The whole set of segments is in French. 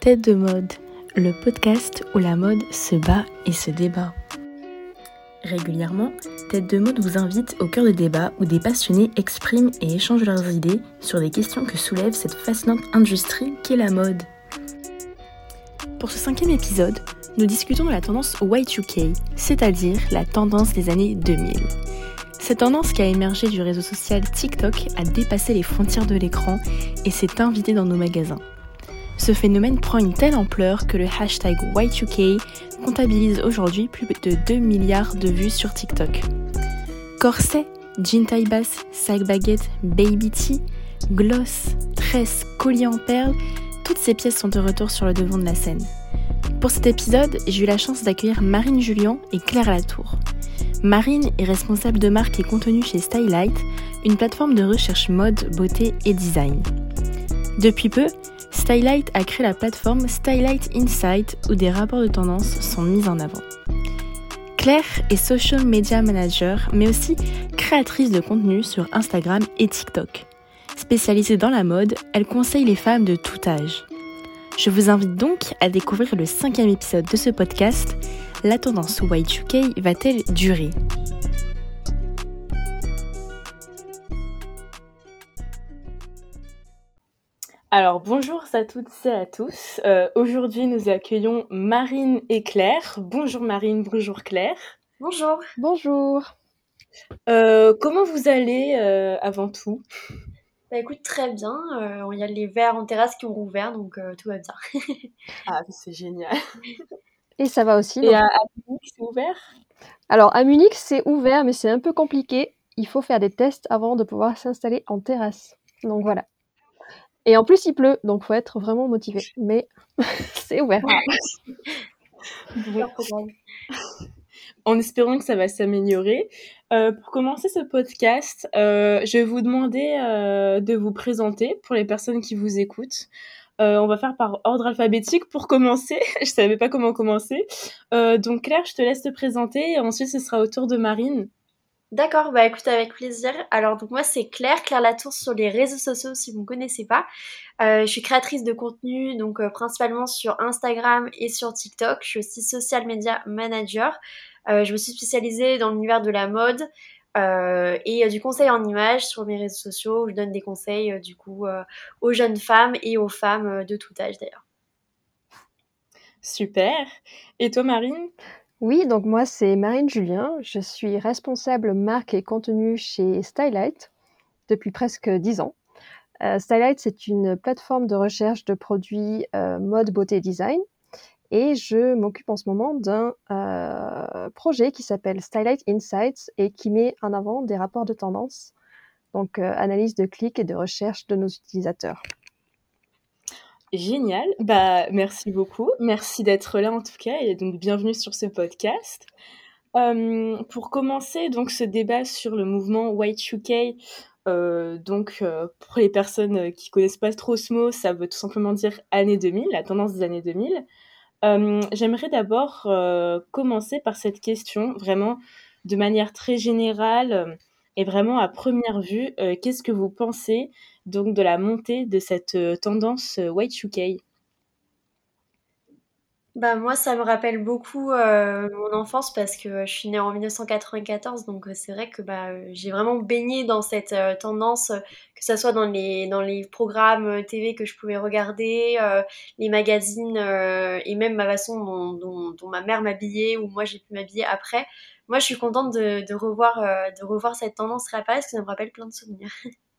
Tête de mode, le podcast où la mode se bat et se débat. Régulièrement, Tête de mode vous invite au cœur de débats où des passionnés expriment et échangent leurs idées sur des questions que soulève cette fascinante industrie qu'est la mode. Pour ce cinquième épisode, nous discutons de la tendance Y2K, c'est-à-dire la tendance des années 2000. Cette tendance qui a émergé du réseau social TikTok a dépassé les frontières de l'écran et s'est invitée dans nos magasins. Ce phénomène prend une telle ampleur que le hashtag Y2K comptabilise aujourd'hui plus de 2 milliards de vues sur TikTok. Corset, jean taille basse, sac baguette, baby tee, gloss, tresse, collier en perles, toutes ces pièces sont de retour sur le devant de la scène. Pour cet épisode, j'ai eu la chance d'accueillir Marine Julien et Claire Latour. Marine est responsable de marque et contenu chez Stylight, une plateforme de recherche mode, beauté et design. Depuis peu, Stylight a créé la plateforme Stylight Insight où des rapports de tendance sont mis en avant. Claire est social media manager mais aussi créatrice de contenu sur Instagram et TikTok. Spécialisée dans la mode, elle conseille les femmes de tout âge. Je vous invite donc à découvrir le cinquième épisode de ce podcast. La tendance Y2K va-t-elle durer? Alors bonjour à toutes et à tous. Euh, aujourd'hui nous accueillons Marine et Claire. Bonjour Marine, bonjour Claire. Bonjour. Bonjour. Euh, comment vous allez euh, avant tout? Bah écoute, très bien. Il y a les verres en terrasse qui ont rouvert, donc tout va bien. ah, c'est génial. Et ça va aussi. Et à, à Munich, c'est ouvert? Alors à Munich, c'est ouvert, mais c'est un peu compliqué. Il faut faire des tests avant de pouvoir s'installer en terrasse. Donc voilà. Et en plus, il pleut, donc faut être vraiment motivé. Mais c'est ouvert. en espérant que ça va s'améliorer. Euh, pour commencer ce podcast, euh, je vais vous demander euh, de vous présenter pour les personnes qui vous écoutent. Euh, on va faire par ordre alphabétique pour commencer. je savais pas comment commencer. Euh, donc Claire, je te laisse te présenter et ensuite ce sera au tour de Marine. D'accord, bah écoute avec plaisir. Alors donc moi c'est Claire, Claire Latour sur les réseaux sociaux si vous ne connaissez pas. Euh, je suis créatrice de contenu donc euh, principalement sur Instagram et sur TikTok. Je suis aussi social media manager. Euh, je me suis spécialisée dans l'univers de la mode et du conseil en images sur mes réseaux sociaux. Où je donne des conseils du coup aux jeunes femmes et aux femmes de tout âge d'ailleurs. Super. Et toi Marine? Oui, donc moi c'est Marine Julien, je suis responsable marque et contenu chez Stylight depuis presque dix ans. Euh, Stylight c'est une plateforme de recherche de produits euh, mode, beauté, design et je m'occupe en ce moment d'un euh, projet qui s'appelle Stylight Insights et qui met en avant des rapports de tendance, donc analyse de clics et de recherche de nos utilisateurs. Génial, bah merci beaucoup, merci d'être là en tout cas et donc bienvenue sur ce podcast. Euh, pour commencer donc ce débat sur le mouvement Y2K, euh, donc euh, pour les personnes qui connaissent pas trop ce mot, ça veut tout simplement dire année 2000, la tendance des années 2000. J'aimerais d'abord commencer par cette question vraiment de manière très générale et vraiment à première vue, qu'est-ce que vous pensez donc de la montée de cette euh, tendance euh, Y2K bah moi ça me rappelle beaucoup euh, mon enfance parce que je suis née en 1994 donc c'est vrai que bah, j'ai vraiment baigné dans cette tendance que ce soit dans les programmes TV que je pouvais regarder, les magazines et même ma façon dont, ma mère m'habillait ou moi j'ai pu m'habiller après. Moi je suis contente de, de revoir de revoir cette tendance réapparaître parce que ça me rappelle plein de souvenirs.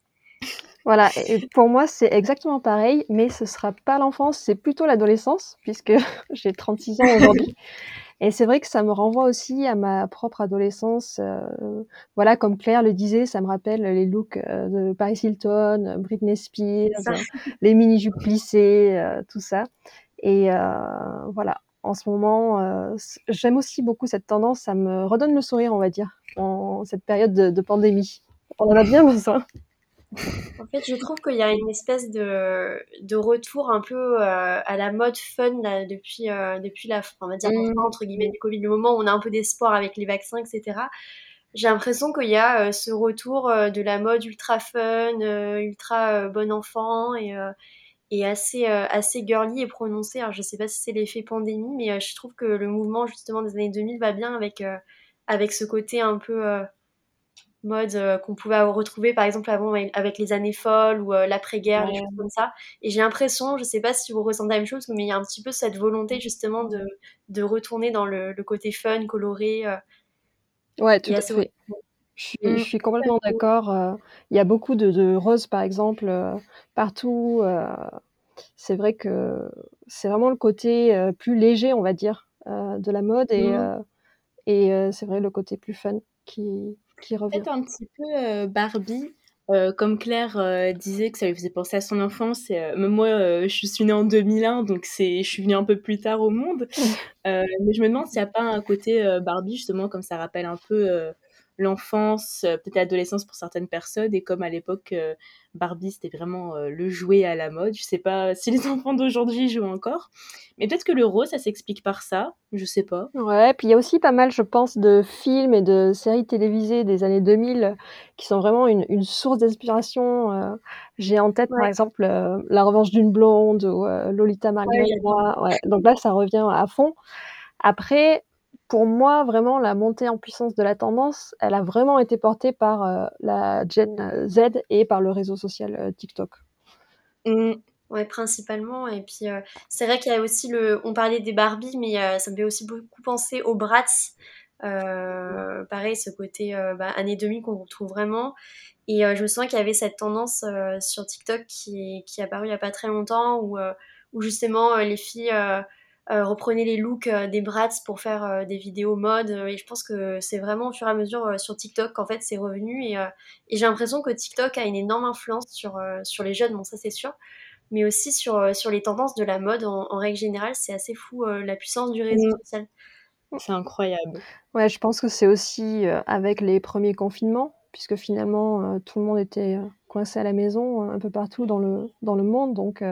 Voilà, et pour moi, c'est exactement pareil, mais ce sera pas l'enfance, c'est plutôt l'adolescence, puisque j'ai 36 ans aujourd'hui. Et c'est vrai que ça me renvoie aussi à ma propre adolescence. Euh, voilà, comme Claire le disait, ça me rappelle les looks euh, de Paris Hilton, Britney Spears, les mini-jupes plissées, euh, tout ça. Et voilà, en ce moment, j'aime aussi beaucoup cette tendance, ça me redonne le sourire, on va dire, en cette période de, de pandémie. On en a bien besoin. En fait, je trouve qu'il y a une espèce de, de retour un peu euh, à la mode fun là, depuis, euh, depuis la on va dire, mmh. entre guillemets, du Covid, le moment où on a un peu d'espoir avec les vaccins, etc. J'ai l'impression qu'il y a euh, ce retour de la mode ultra fun, ultra bon enfant et, est assez, assez girly et prononcé. Alors, je sais pas si c'est l'effet pandémie, mais je trouve que le mouvement justement des années 2000 va bien avec, avec ce côté un peu mode euh, qu'on pouvait retrouver par exemple avant avec les années folles ou euh, l'après-guerre, des choses comme ça. Et j'ai l'impression, je sais pas si vous ressentez la même chose, mais il y a un petit peu cette volonté justement de, de retourner dans le, côté fun, coloré. Euh, ouais, tout à fait. Je suis, je suis, complètement d'accord. Il y a beaucoup de, de roses, par exemple, partout. c'est vrai que c'est vraiment le côté plus léger, on va dire, de la mode et, mmh. et c'est vrai le côté plus fun qui, Peut-être un petit peu euh, Barbie. Euh, comme Claire euh, disait que ça lui faisait penser à son enfance, et, même moi, je suis née en 2001, donc c'est, je suis venue un peu plus tard au monde. mais je me demande s'il n'y a pas un côté Barbie, justement, comme ça rappelle un peu l'enfance, peut-être l'adolescence pour certaines personnes, et comme à l'époque, Barbie, c'était vraiment le jouet à la mode. Je sais pas si les enfants d'aujourd'hui jouent encore. Mais peut-être que le rose, ça s'explique par ça. Je sais pas. Ouais, puis il y a aussi pas mal, je pense, de films et de séries télévisées des années 2000 qui sont vraiment une, source d'inspiration. J'ai en tête, par exemple, La revanche d'une blonde ou Lolita Maria. Ouais, Donc là, ça revient à fond. Après, pour moi, vraiment, la montée en puissance de la tendance, elle a vraiment été portée par euh, la Gen Z et par le réseau social euh, TikTok. Mmh. Ouais, principalement. Et puis, euh, c'est vrai qu'il y a aussi le. On parlait des Barbie, mais ça me fait aussi beaucoup penser aux Bratz. pareil, ce côté bah, année 2000 qu'on retrouve vraiment. Et je me sens qu'il y avait cette tendance sur TikTok qui, qui est apparue il n'y a pas très longtemps, où justement les filles euh, reprenez les looks euh, des brats pour faire euh, des vidéos mode. et je pense que c'est vraiment au fur et à mesure sur TikTok qu'en fait c'est revenu. Et, j'ai l'impression que TikTok a une énorme influence sur, sur les jeunes, bon ça c'est sûr, mais aussi sur, sur les tendances de la mode en, règle générale. C'est assez fou la puissance du réseau mmh. social. C'est incroyable. Ouais, je pense que c'est aussi avec les premiers confinements, puisque finalement tout le monde était coincé à la maison un peu partout dans le, dans le monde. Donc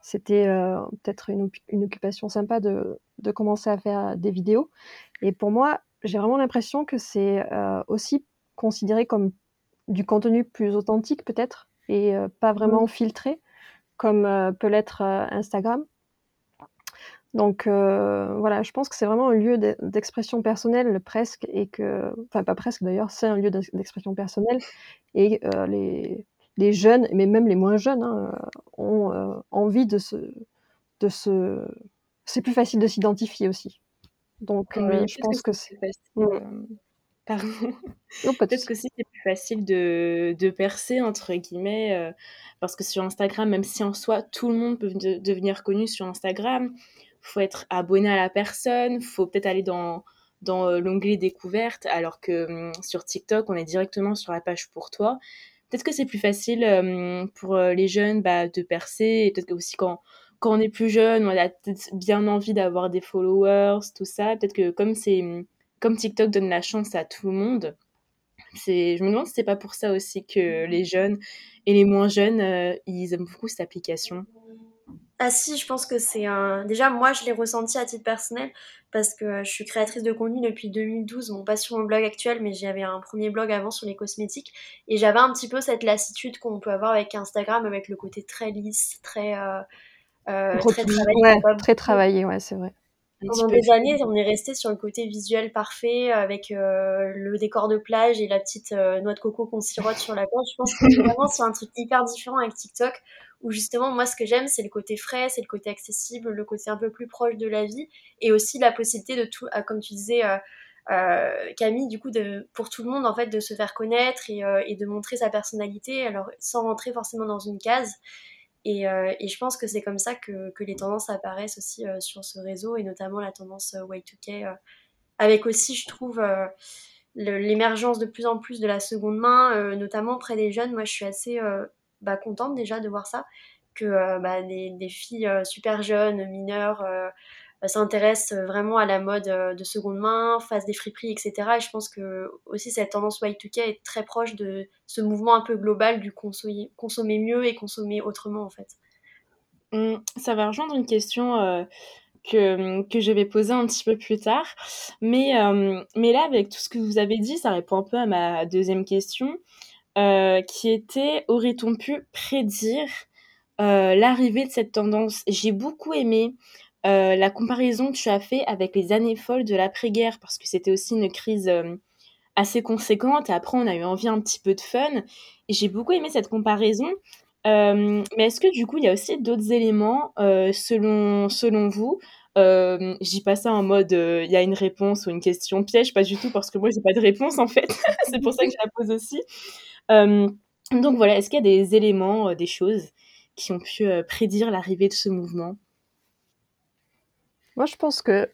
c'était euh, peut-être une, une, occupation sympa de, de, commencer à faire des vidéos. Et pour moi, j'ai vraiment l'impression que c'est euh, aussi considéré comme du contenu plus authentique peut-être et euh, pas vraiment mmh. filtré comme peut l'être Instagram. Donc voilà, je pense que c'est vraiment un lieu d'expression personnelle presque et que, enfin pas presque d'ailleurs, c'est un lieu d'expression personnelle et les, les jeunes, mais même les moins jeunes, hein, ont euh, envie de se, de se. C'est plus facile de s'identifier aussi. Donc, euh, je pense que c'est. Euh, pardon. Peut-être que c'est plus facile de, de, percer, entre guillemets, parce que sur Instagram, même si en soi, tout le monde peut devenir connu sur Instagram, faut être abonné à la personne, faut peut-être aller dans, dans l'onglet découverte, alors que hum, sur TikTok, on est directement sur la page pour toi peut-être que c'est plus facile euh, pour euh, les jeunes bah, de percer. Et peut-être que aussi quand, quand on est plus jeune, on a peut-être bien envie d'avoir des followers, tout ça. Peut-être que comme, c'est, comme TikTok donne la chance à tout le monde, c'est, je me demande si c'est pas pour ça aussi que les jeunes et les moins jeunes, euh, ils aiment beaucoup cette application. Ah si, je pense que c'est un... Déjà, moi, je l'ai ressenti à titre personnel parce que euh, je suis créatrice de contenu depuis 2012. Bon, pas sur mon blog actuel, mais j'avais un premier blog avant sur les cosmétiques. Et j'avais un petit peu cette lassitude qu'on peut avoir avec Instagram, avec le côté très lisse, très... Euh, euh très travaillé. très travaillé, ouais, c'est vrai. Pendant des années, on est resté sur le côté visuel parfait avec euh, le décor de plage et la petite noix de coco qu'on sirote sur la plage. Je pense que vraiment c'est un truc hyper différent avec TikTok où justement moi ce que j'aime c'est le côté frais, c'est le côté accessible, le côté un peu plus proche de la vie et aussi la possibilité de tout, ah, comme tu disais euh, euh, Camille, du coup de, pour tout le monde en fait de se faire connaître et, euh, et de montrer sa personnalité alors sans rentrer forcément dans une case. Et, et je pense que c'est comme ça que, que, les tendances apparaissent aussi sur ce réseau et notamment la tendance Y2K avec aussi je trouve l'émergence de plus en plus de la seconde main, notamment auprès des jeunes. Moi, je suis assez bah, contente déjà de voir ça, que euh, bah, des, filles euh, super jeunes, mineures, euh, s'intéressent vraiment à la mode de seconde main, fassent des friperies, etc. Et je pense que aussi cette tendance Y2K est très proche de ce mouvement un peu global du consommer, mieux et consommer autrement en fait. Mmh, ça va rejoindre une question que, que, je vais poser un petit peu plus tard. Mais, mais là, avec tout ce que vous avez dit, ça répond un peu à ma deuxième question. Euh, qui était aurait-on pu prédire l'arrivée de cette tendance? J'ai beaucoup aimé la comparaison que tu as fait avec les années folles de l'après-guerre, parce que c'était aussi une crise assez conséquente. Et après, on a eu envie un petit peu de fun. J'ai beaucoup aimé cette comparaison. mais est-ce que du coup, il y a aussi d'autres éléments, selon, selon vous? Euh, J'y pas ça en mode il y a une réponse ou une question piège, pas du tout, parce que moi, j'ai pas de réponse en fait. C'est pour ça que je la pose aussi. Donc voilà, est-ce qu'il y a des éléments, des choses qui ont pu prédire l'arrivée de ce mouvement? Moi, je pense que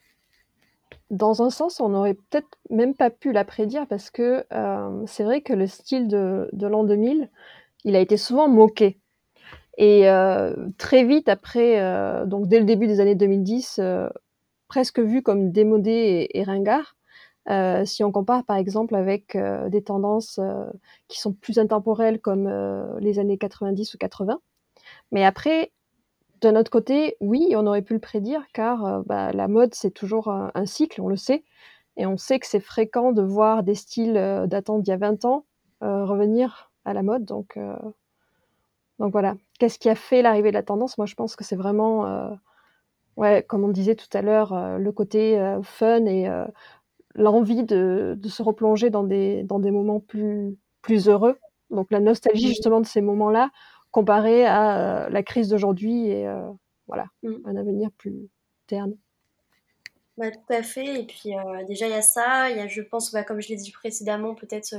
dans un sens, on n'aurait peut-être même pas pu la prédire parce que euh, c'est vrai que le style de, l'an 2000, il a été souvent moqué. Et euh, très vite après, euh, donc dès le début des années 2010, presque vu comme démodé et, ringard. Si on compare par exemple avec des tendances qui sont plus intemporelles comme les années 90 ou 80. Mais après, d'un autre côté, oui, on aurait pu le prédire car euh, bah, la mode, c'est toujours un, cycle, on le sait. Et on sait que c'est fréquent de voir des styles euh, datant d'il y a 20 ans euh, revenir à la mode. Donc, donc voilà. Qu'est-ce qui a fait l'arrivée de la tendance? Moi, je pense que c'est vraiment, ouais, comme on disait tout à l'heure, le côté fun et l'envie de, de, se replonger dans des, dans des moments plus, plus heureux. Donc la nostalgie justement de ces moments-là comparé à euh, la crise d'aujourd'hui et euh, voilà, mm. un avenir plus terne. Bah, tout à fait. Et puis euh, déjà, il y a ça. Il y a, je pense, bah, comme je l'ai dit précédemment, peut-être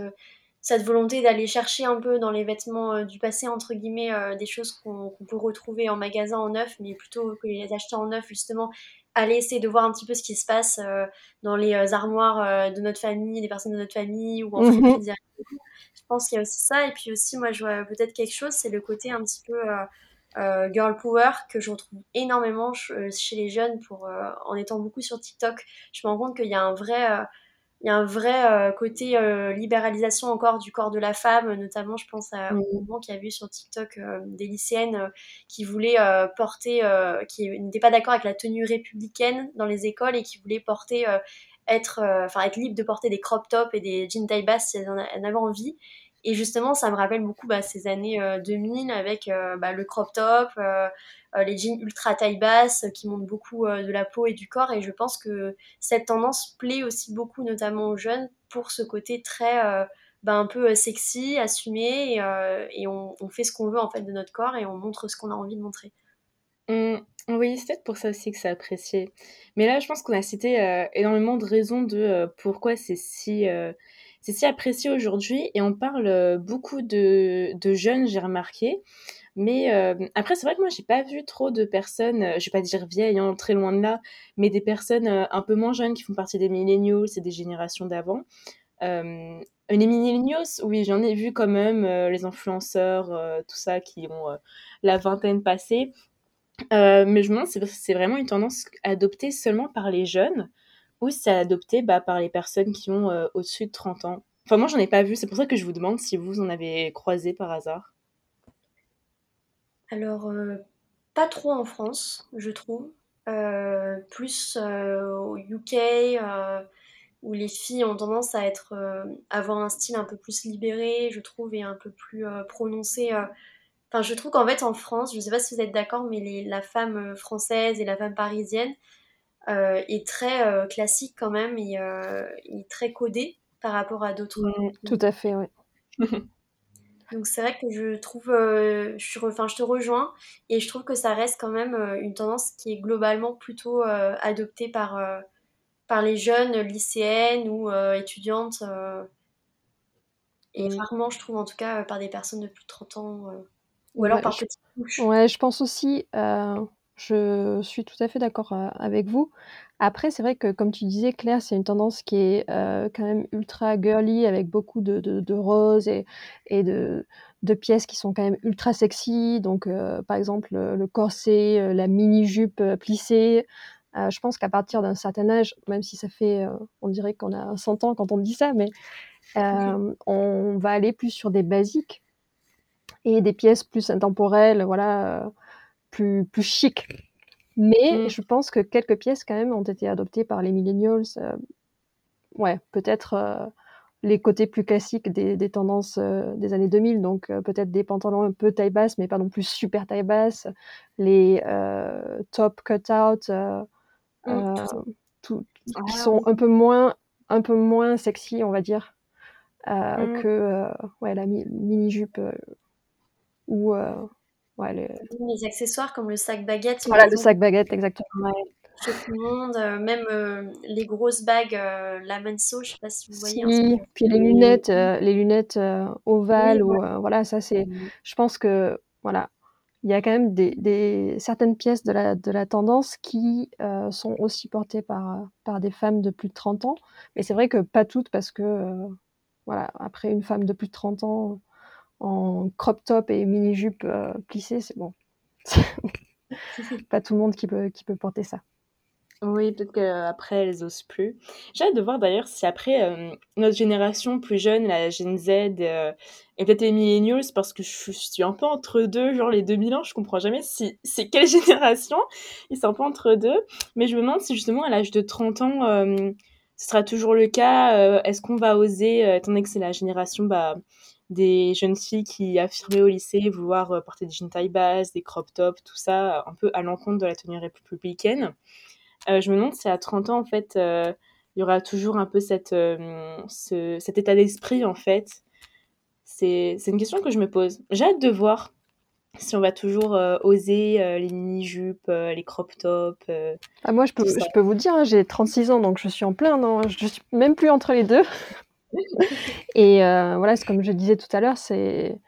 cette volonté d'aller chercher un peu dans les vêtements du passé, entre guillemets, des choses qu'on peut retrouver en magasin en neuf, mais plutôt que les acheter en neuf, justement, aller essayer de voir un petit peu ce qui se passe dans les armoires de notre famille, des personnes de notre famille, ou en mmh je pense qu'il y a aussi ça. Et puis aussi, moi, je vois peut-être quelque chose, c'est le côté un petit peu euh, euh, girl power que je retrouve énormément euh, chez les jeunes pour, en étant beaucoup sur TikTok. Je me rends compte qu'il y a un vrai il y a un vrai côté libéralisation encore du corps de la femme, notamment je pense à, un mouvement qui a vu sur TikTok des lycéennes qui voulaient porter, qui n'étaient pas d'accord avec la tenue républicaine dans les écoles et qui voulaient porter être, euh, enfin être libre de porter des crop tops et des jeans taille basse si elles en, avaient envie. Et justement, ça me rappelle beaucoup bah, ces années 2000 euh, avec euh, bah, le crop top, les jeans ultra taille basse qui montrent beaucoup de la peau et du corps. Et je pense que cette tendance plaît aussi beaucoup, notamment aux jeunes, pour ce côté très bah, un peu sexy, assumé, et, on, fait ce qu'on veut en fait de notre corps et on montre ce qu'on a envie de montrer. Mmh, oui, c'est peut-être pour ça aussi que c'est apprécié. Mais là, je pense qu'on a cité euh, énormément de raisons de euh, pourquoi c'est si, euh, c'est si apprécié aujourd'hui. Et on parle beaucoup de, de jeunes, j'ai remarqué. Mais après, c'est vrai que moi, j'ai pas vu trop de personnes, je vais pas dire vieilles, hein, très loin de là, mais des personnes un peu moins jeunes qui font partie des millennials et des générations d'avant. les millennials, oui, j'en ai vu quand même, les influenceurs, tout ça, qui ont la vingtaine passée. Euh, mais je me demande c'est vraiment une tendance adoptée seulement par les jeunes? Ou c'est adopté bah, par les personnes qui ont euh, au-dessus de 30 ans. Enfin, moi, j'en ai pas vu. C'est pour ça que je vous demande si vous en avez croisé par hasard. Alors, euh, pas trop en France, je trouve. plus au UK, où les filles ont tendance à être, avoir un style un peu plus libéré, je trouve, et un peu plus prononcé Enfin, je trouve qu'en fait, en France, je sais pas si vous êtes d'accord, mais la femme euh, française et la femme parisienne euh, est très euh, classique quand même et, est très codée par rapport à d'autres. Mmh, tout à fait, oui. Donc c'est vrai que je trouve, je, enfin, je te rejoins et je trouve que ça reste quand même une tendance qui est globalement plutôt adoptée par, par les jeunes lycéennes ou étudiantes et mmh. rarement, je trouve en tout cas, par des personnes de plus de 30 ans. Ou alors par je, Ouais, je pense aussi, euh, je suis tout à fait d'accord euh, avec vous. Après, c'est vrai que, comme tu disais, Claire, c'est une tendance qui est euh, quand même ultra girly, avec beaucoup de, de, de roses et, et de, de, pièces qui sont quand même ultra sexy. Donc, par exemple, le, corset, la mini-jupe plissée. je pense qu'à partir d'un certain âge, même si ça fait, on dirait qu'on a 100 ans quand on dit ça, mais on va aller plus sur des basiques et des pièces plus intemporelles, voilà, plus, plus chic. Mais mmh. je pense que quelques pièces quand même ont été adoptées par les millennials. Euh, ouais, peut-être euh, les côtés plus classiques des, tendances des années 2000, donc peut-être des pantalons un peu taille basse, mais pas non plus super taille basse, les top cut-out, mmh. qui ah sont un peu moins un peu moins sexy, on va dire, mmh. que ouais, la mini-jupe ou ouais, les... accessoires comme le sac baguette. Voilà, le sac baguette, exactement. Chez tout le monde, même les grosses bagues, la Manso, je sais pas si vous voyez. Oui, puis les lunettes, les lunettes ovales, ou, voilà, ça c'est. Mmh. Je pense que voilà, il y a quand même des, certaines pièces de la, de la tendance qui sont aussi portées par, par des femmes de plus de 30 ans. Mais c'est vrai que pas toutes, parce que voilà, après une femme de plus de 30 ans en crop top et mini-jupe plissée, c'est bon. pas tout le monde qui peut, qui peut porter ça. Oui, peut-être qu'après, elles osent plus. J'ai hâte de voir d'ailleurs si après, euh, notre génération plus jeune, la Gen Z, euh, et peut-être les millennials, parce que je suis un peu entre deux, genre les 2000 ans, je comprends jamais si c'est quelle génération, ils sont un peu entre deux. Mais je me demande si justement à l'âge de 30 ans, euh, ce sera toujours le cas. Est-ce qu'on va oser, étant donné que c'est la génération bah, des jeunes filles qui affirmaient au lycée vouloir porter des jeans taille basse, des crop tops, tout ça, un peu à l'encontre de la tenue républicaine. Euh, je me demande si à 30 ans, en fait, euh, il y aura toujours un peu cette, euh, cet état d'esprit, en fait. C'est une question que je me pose. J'ai hâte de voir si on va toujours oser les mini-jupes, les crop tops. ah, moi, je peux, je peux vous dire, hein, j'ai 36 ans, donc je suis en plein, non, je suis même plus entre les deux. et voilà, comme je disais tout à l'heure, c'est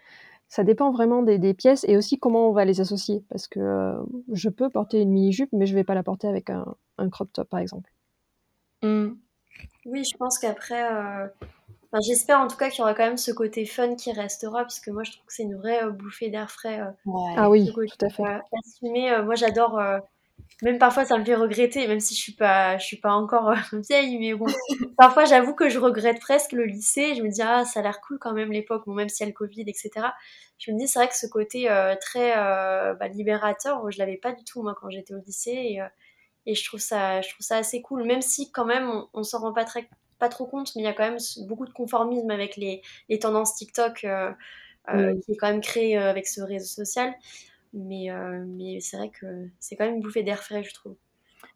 ça dépend vraiment des, pièces et aussi comment on va les associer. Parce que euh, je peux porter une mini-jupe, mais je ne vais pas la porter avec un, crop top, par exemple. Mmh. Oui, je pense qu'après, euh, j'espère en tout cas qu'il y aura quand même ce côté fun qui restera, parce que moi je trouve que c'est une vraie euh, bouffée d'air frais. Ah oui, tout à fait. moi j'adore même parfois ça me fait regretter, même si je suis pas, je suis pas encore euh, vieille, mais bon, parfois j'avoue que je regrette presque le lycée. Je me dis ah ça a l'air cool quand même l'époque, bon même s'il y a le Covid, etc. Je me dis c'est vrai que ce côté euh, très euh, bah, libérateur, je l'avais pas du tout moi quand j'étais au lycée et, et, je trouve ça, je trouve ça assez cool, même si quand même on, on s'en rend pas très, pas trop compte, mais il y a quand même beaucoup de conformisme avec les, les tendances TikTok mmh. qui est quand même créé avec ce réseau social. Mais, euh, mais c'est vrai que c'est quand même une bouffée d'air frais, je trouve.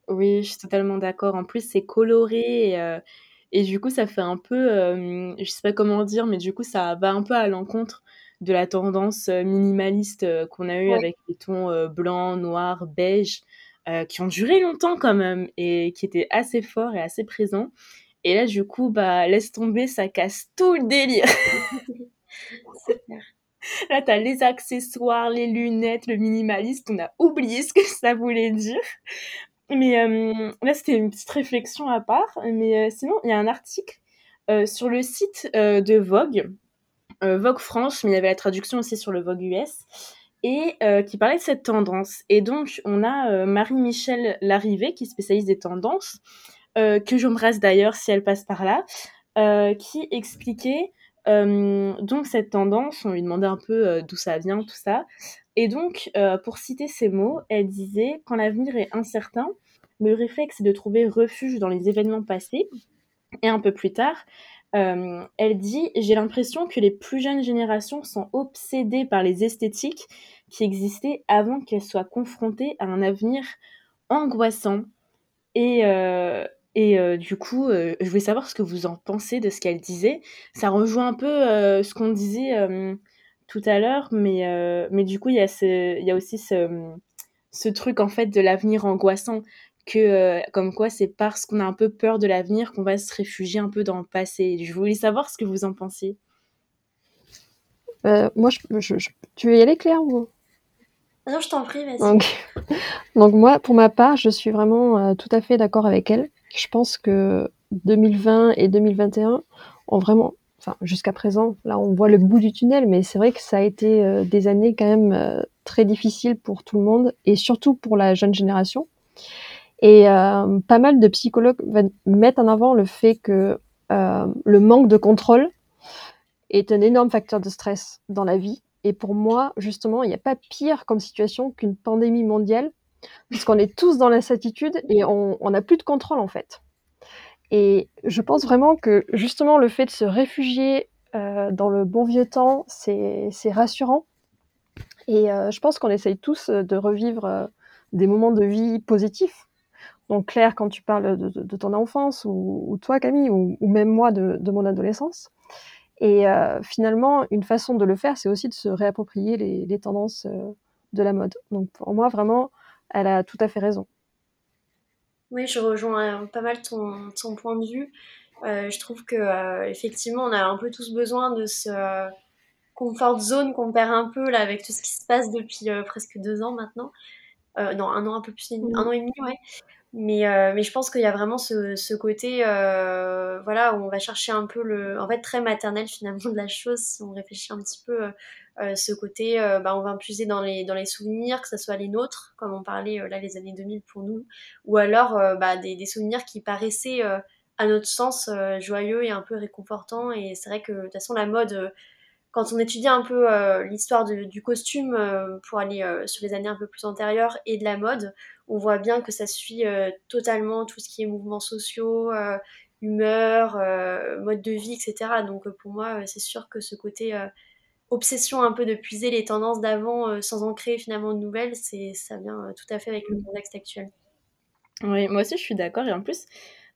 Oui, je suis totalement d'accord. En plus, c'est coloré et, euh, et, du coup, ça fait un peu, euh, je sais pas comment dire, mais du coup, ça va un peu à l'encontre de la tendance minimaliste qu'on a eue avec les tons blancs, noirs, beige, qui ont duré longtemps quand même et qui étaient assez forts et assez présents. Et là, du coup, bah, laisse tomber, ça casse tout le délire. c'est clair. Là, tu as les accessoires, les lunettes, le minimaliste. On a oublié ce que ça voulait dire. Mais euh, là, c'était une petite réflexion à part. Mais euh, sinon, il y a un article euh, sur le site de Vogue, Vogue France, mais il y avait la traduction aussi sur le Vogue US, et qui parlait de cette tendance. Et donc, on a Marie-Michel Larrivé, qui spécialise des tendances, que j'embrasse d'ailleurs si elle passe par là, qui expliquait euh, donc cette tendance, on lui demandait un peu euh, d'où ça vient, tout ça. Et donc, euh, pour citer ces mots, elle disait Quand l'avenir est incertain, le réflexe est de trouver refuge dans les événements passés. Et un peu plus tard, elle dit J'ai l'impression que les plus jeunes générations sont obsédées par les esthétiques qui existaient avant qu'elles soient confrontées à un avenir angoissant. Et, et euh, du coup, euh, je voulais savoir ce que vous en pensez de ce qu'elle disait. Ça rejoint un peu euh, ce qu'on disait tout à l'heure, mais, mais du coup, il y a, ce, il y a aussi ce, ce truc en fait de l'avenir angoissant, que comme quoi c'est parce qu'on a un peu peur de l'avenir qu'on va se réfugier un peu dans le passé. Je voulais savoir ce que vous en pensiez. moi, je, tu veux y aller, Claire ou... Non, je t'en prie, vas-y. Donc, donc, moi, pour ma part, je suis vraiment tout à fait d'accord avec elle. Je pense que 2020 et 2021 ont vraiment, enfin jusqu'à présent, là on voit le bout du tunnel, mais c'est vrai que ça a été euh, des années quand même euh, très difficiles pour tout le monde et surtout pour la jeune génération. Et euh, pas mal de psychologues mettent en avant le fait que le manque de contrôle est un énorme facteur de stress dans la vie. Et pour moi, justement, il n'y a pas pire comme situation qu'une pandémie mondiale puisqu'on est tous dans l'incertitude et on n'a plus de contrôle en fait. Et je pense vraiment que justement le fait de se réfugier euh, dans le bon vieux temps, c'est rassurant. Et euh, je pense qu'on essaye tous de revivre euh, des moments de vie positifs. Donc Claire, quand tu parles de, ton enfance, ou, toi Camille, ou, même moi de, mon adolescence. Et finalement, une façon de le faire, c'est aussi de se réapproprier les, les tendances de la mode. Donc pour moi, vraiment, elle a tout à fait raison. Oui, je rejoins pas mal ton, ton point de vue. Euh, je trouve que euh, effectivement, on a un peu tous besoin de ce euh, comfort zone qu'on perd un peu là avec tout ce qui se passe depuis euh, presque deux ans maintenant. Euh, non, un an un peu plus, un an et demi, ouais. Mais, euh, mais je pense qu'il y a vraiment ce, ce côté, euh, voilà, où on va chercher un peu le, en fait, très maternel finalement de la chose, si on réfléchit un petit peu, euh, ce côté, euh, bah, on va puiser dans les, dans les souvenirs, que ce soit les nôtres, comme on parlait là, les années 2000 pour nous, ou alors bah, des, des souvenirs qui paraissaient, à notre sens, joyeux et un peu réconfortants. Et c'est vrai que de toute façon, la mode, quand on étudie un peu euh, l'histoire du costume euh, pour aller euh, sur les années un peu plus antérieures et de la mode, on voit bien que ça suit totalement tout ce qui est mouvements sociaux, humeur, mode de vie, etc. Donc pour moi, c'est sûr que ce côté obsession un peu de puiser les tendances d'avant sans en créer finalement de nouvelles, c'est ça vient tout à fait avec le contexte actuel. Oui, moi aussi je suis d'accord et en plus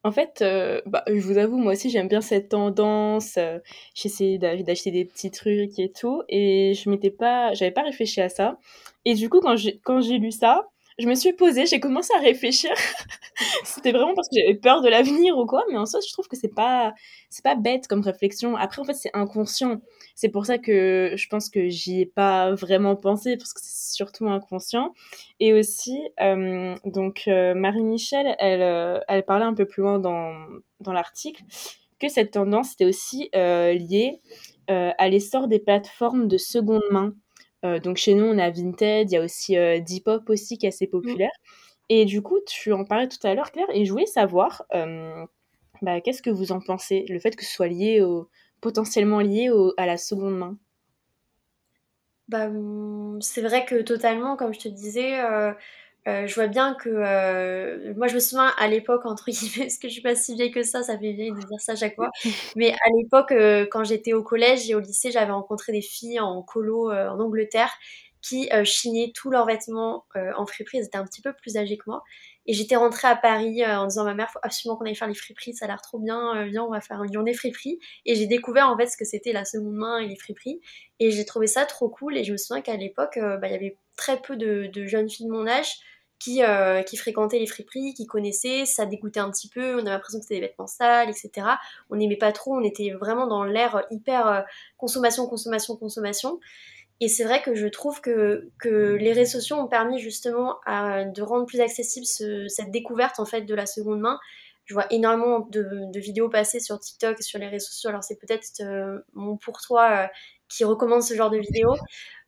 en fait, euh, bah, je vous avoue, moi aussi, j'aime bien cette tendance. Euh, J'essaie d'acheter des petits trucs et tout. Et je m'étais pas, j'avais pas réfléchi à ça. Et du coup, quand j'ai lu ça, je me suis posée, j'ai commencé à réfléchir. C'était vraiment parce que j'avais peur de l'avenir ou quoi, mais en soi, je trouve que c'est pas, c'est pas bête comme réflexion. Après, en fait, c'est inconscient. C'est pour ça que je pense que j'y ai pas vraiment pensé, parce que c'est surtout inconscient. Et aussi, euh, donc, euh, Marie-Michel, elle, euh, elle parlait un peu plus loin dans, dans l'article que cette tendance était aussi liée à l'essor des plateformes de seconde main. Euh, donc chez nous, on a Vinted, il y a aussi euh, Depop aussi qui est assez populaire. Mmh. Et du coup, tu en parlais tout à l'heure, Claire, et je voulais savoir, euh, bah, qu'est-ce que vous en pensez, le fait que ce soit lié au, potentiellement lié au, à la seconde main? Bah, mmh, C'est vrai que totalement, comme je te disais, euh, euh, je vois bien que euh, moi je me souviens à l'époque entre guillemets parce que je suis pas si vieille que ça ça fait vieille de dire ça à chaque fois. Mais à l'époque euh, quand j'étais au collège et au lycée j'avais rencontré des filles en colo euh, en Angleterre qui euh, chinaient tous leurs vêtements en friperie. Elles étaient un petit peu plus âgées que moi. Et j'étais rentrée à Paris en disant à ma mère faut absolument qu'on aille faire les friperies ça a l'air trop bien viens on va faire une journée friperie. Et j'ai découvert en fait ce que c'était la seconde main et les friperies. Et j'ai trouvé ça trop cool. Et je me souviens qu'à l'époque bah, il y avait très peu de, de jeunes filles de mon âge qui, euh, fréquentaient les friperies, qui connaissaient, ça dégoûtait un petit peu, on avait l'impression que c'était des vêtements sales, etc. On n'aimait pas trop, on était vraiment dans l'air hyper euh, consommation, consommation, consommation. Et c'est vrai que je trouve que, que les réseaux sociaux ont permis justement de rendre plus accessible ce, cette découverte en fait de la seconde main. Je vois énormément de, vidéos passer sur TikTok sur les réseaux sociaux. Alors c'est peut-être euh, mon pour toi euh, qui recommande ce genre de vidéos,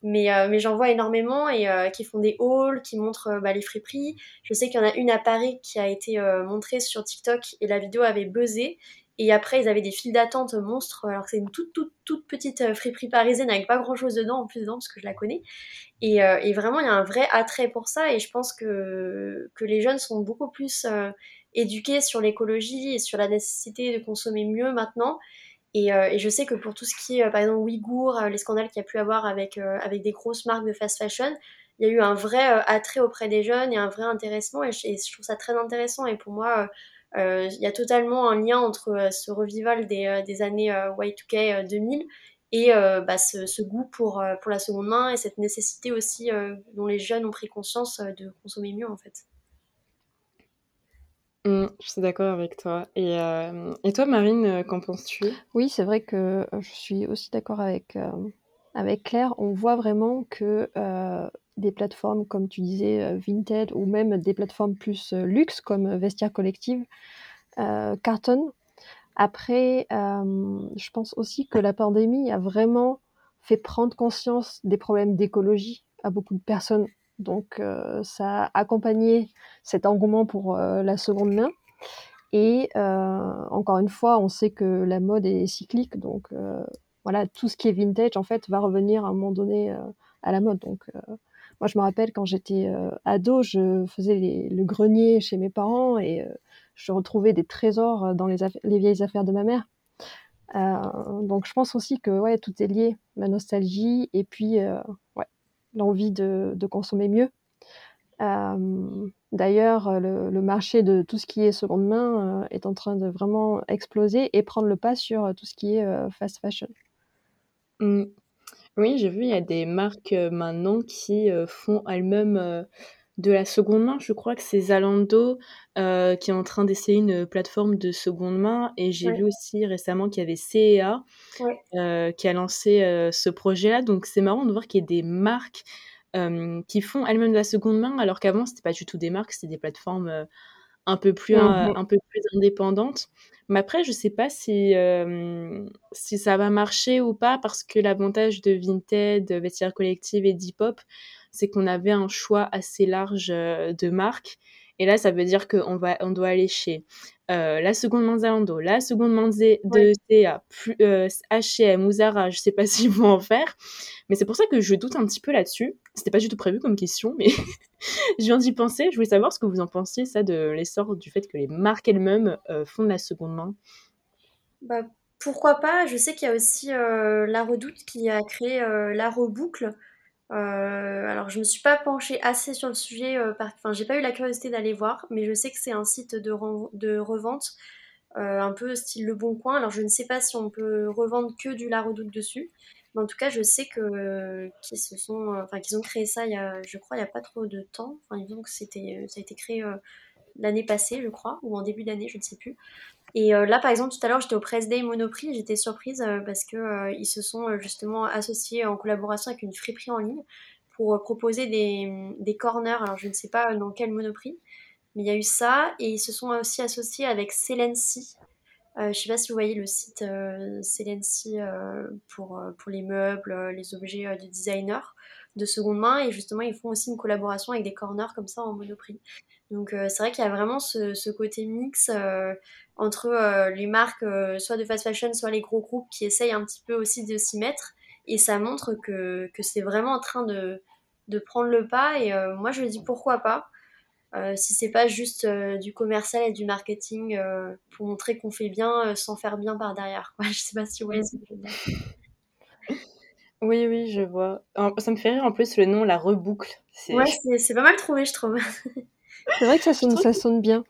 mais, euh, mais j'en vois énormément et euh, qui font des hauls, qui montrent euh, bah, les friperies. Je sais qu'il y en a une à Paris qui a été montrée sur TikTok et la vidéo avait buzzé. Et après, ils avaient des files d'attente monstres, alors que c'est une toute, toute, toute petite friperie parisienne avec pas grand chose dedans, en plus dedans, parce que je la connais. Et, et vraiment, il y a un vrai attrait pour ça, et je pense que, que les jeunes sont beaucoup plus éduqués sur l'écologie et sur la nécessité de consommer mieux maintenant. Et, euh, et, je sais que pour tout ce qui est, euh, par exemple, Ouïghour, euh, les scandales qu'il y a pu avoir avec, avec des grosses marques de fast fashion, il y a eu un vrai attrait auprès des jeunes et un vrai intéressement. Et je, et je trouve ça très intéressant. Et pour moi, il y a totalement un lien entre ce revival des, des années Y2K 2000 et bah, ce, ce, goût pour, pour la seconde main et cette nécessité aussi dont les jeunes ont pris conscience de consommer mieux, en fait. Mmh, je suis d'accord avec toi. Et, euh, toi, Marine, euh, qu'en penses-tu? Oui, c'est vrai que je suis aussi d'accord avec, euh, avec Claire. On voit vraiment que des plateformes, comme tu disais, Vinted, ou même des plateformes plus luxe, comme Vestiaire Collective, cartonnent. Après, je pense aussi que la pandémie a vraiment fait prendre conscience des problèmes d'écologie à beaucoup de personnes donc euh, ça a accompagné cet engouement pour euh, la seconde main. Et euh, encore une fois, on sait que la mode est cyclique, donc voilà, tout ce qui est vintage en fait va revenir à un moment donné à la mode. Donc moi, je me rappelle quand j'étais ado, je faisais le grenier chez mes parents et je retrouvais des trésors dans les, les vieilles affaires de ma mère. donc je pense aussi que ouais, tout est lié, la nostalgie et puis ouais, l'envie de, de, consommer mieux. D'ailleurs, le, marché de tout ce qui est seconde main est en train de vraiment exploser et prendre le pas sur tout ce qui est fast fashion. Mmh. Oui, j'ai vu, il y a des marques maintenant qui font elles-mêmes de la seconde main. Je crois que c'est Zalando qui est en train d'essayer une plateforme de seconde main. Et j'ai vu aussi récemment qu'il y avait CEA qui a lancé ce projet-là. Donc c'est marrant de voir qu'il y a des marques qui font elles-mêmes de la seconde main, alors qu'avant, c'était pas du tout des marques, c'était des plateformes un peu plus, mmh un peu plus indépendantes. Mais après, je sais pas si, si ça va marcher ou pas, parce que l'avantage de Vinted, Vestiaire Collective et Depop, c'est qu'on avait un choix assez large de marques. Et là, ça veut dire qu'on va, on doit aller chez la seconde main Zalando, la seconde main de CA, H&M ou Zara, je sais pas s'ils vont en faire. Mais c'est pour ça que je doute un petit peu là-dessus. C'était pas du tout prévu comme question, mais je viens d'y penser. Je voulais savoir ce que vous en pensiez, ça, de l'essor du fait que les marques elles-mêmes font de la seconde main. Bah, pourquoi pas? Je sais qu'il y a aussi La Redoute qui a créé La Reboucle. Euh, alors, je me suis pas penchée assez sur le sujet, euh, j'ai pas eu la curiosité d'aller voir, mais je sais que c'est un site de, revente, euh, un peu style Le Bon Coin. Alors, je ne sais pas si on peut revendre que du La Redoute dessus, mais en tout cas, je sais qu'ils se sont, enfin, qu'ils ont créé ça il y a, je crois, il y a pas trop de temps. Enfin, que c'était, ça a été créé l'année passée, je crois, ou en début d'année, je ne sais plus. Et euh, là, par exemple, tout à l'heure, j'étais au Press Day Monoprix, j'étais surprise euh, parce que euh, ils se sont justement associés en collaboration avec une friperie en ligne pour proposer des, corners. Alors, je ne sais pas dans quel Monoprix, mais il y a eu ça. Et ils se sont aussi associés avec Celency. je ne sais pas si vous voyez le site Celency pour, pour les meubles, les objets de designer de seconde main. Et justement, ils font aussi une collaboration avec des corners comme ça en Monoprix. Donc euh, c'est vrai qu'il y a vraiment ce, côté mix euh, entre euh, les marques, soit de fast fashion, soit les gros groupes qui essayent un petit peu aussi de s'y mettre. Et ça montre que, c'est vraiment en train de, prendre le pas. Et moi je me dis pourquoi pas. si c'est pas juste du commercial et du marketing pour montrer qu'on fait bien sans faire bien par derrière. Quoi. Je sais pas si vous voyez ce que je veux dire. Oui, oui, je vois. Ça me fait rire en plus le nom, la reboucle. Ouais, c'est pas mal trouvé, je trouve. C'est vrai que ça sonne, ça sonne bien.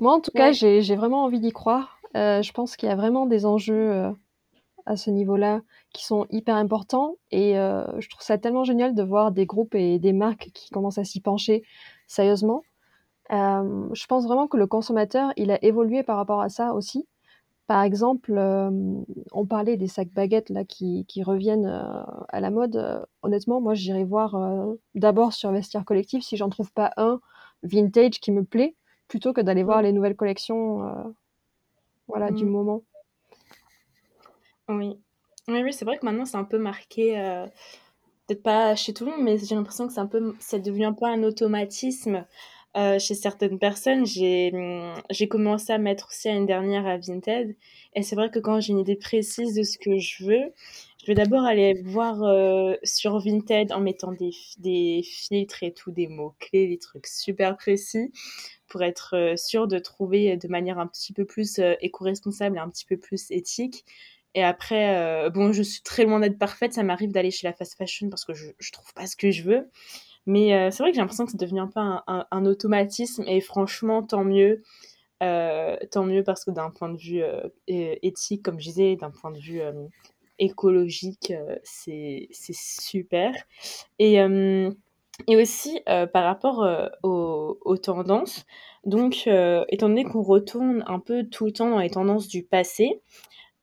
Moi, en tout cas, j'ai vraiment envie d'y croire. Euh, je pense qu'il y a vraiment des enjeux euh, à ce niveau-là qui sont hyper importants. Et euh, je trouve ça tellement génial de voir des groupes et des marques qui commencent à s'y pencher sérieusement. je pense vraiment que le consommateur, il a évolué par rapport à ça aussi. Par exemple, on parlait des sacs baguettes là qui, qui reviennent à la mode. honnêtement, moi, j'irai voir d'abord sur Vestiaire Collectif si j'en trouve pas un vintage qui me plaît, plutôt que d'aller voir les nouvelles collections euh, voilà, du mm. moment. Oui, oui, oui c'est vrai que maintenant c'est un peu marqué, euh, peut-être pas chez tout le monde, mais j'ai l'impression que c'est un peu, ça devient un peu un automatisme. Euh, chez certaines personnes, j'ai commencé à mettre aussi l'année dernière à Vinted. Et c'est vrai que quand j'ai une idée précise de ce que je veux, je vais d'abord aller voir euh, sur Vinted en mettant des, filtres et tout, des mots-clés, des trucs super précis pour être euh, sûr de trouver de manière un petit peu plus euh, éco-responsable et un petit peu plus éthique. Et après, bon, je suis très loin d'être parfaite, ça m'arrive d'aller chez la fast fashion parce que je, je trouve pas ce que je veux. Mais c'est vrai que j'ai l'impression que c'est devenu un peu un, un, automatisme et franchement, tant mieux. tant mieux parce que d'un point de vue éthique, comme je disais, d'un point de vue écologique, euh, c'est super. Et, euh, et aussi euh, par rapport aux, aux, tendances, donc étant donné qu'on retourne un peu tout le temps dans les tendances du passé,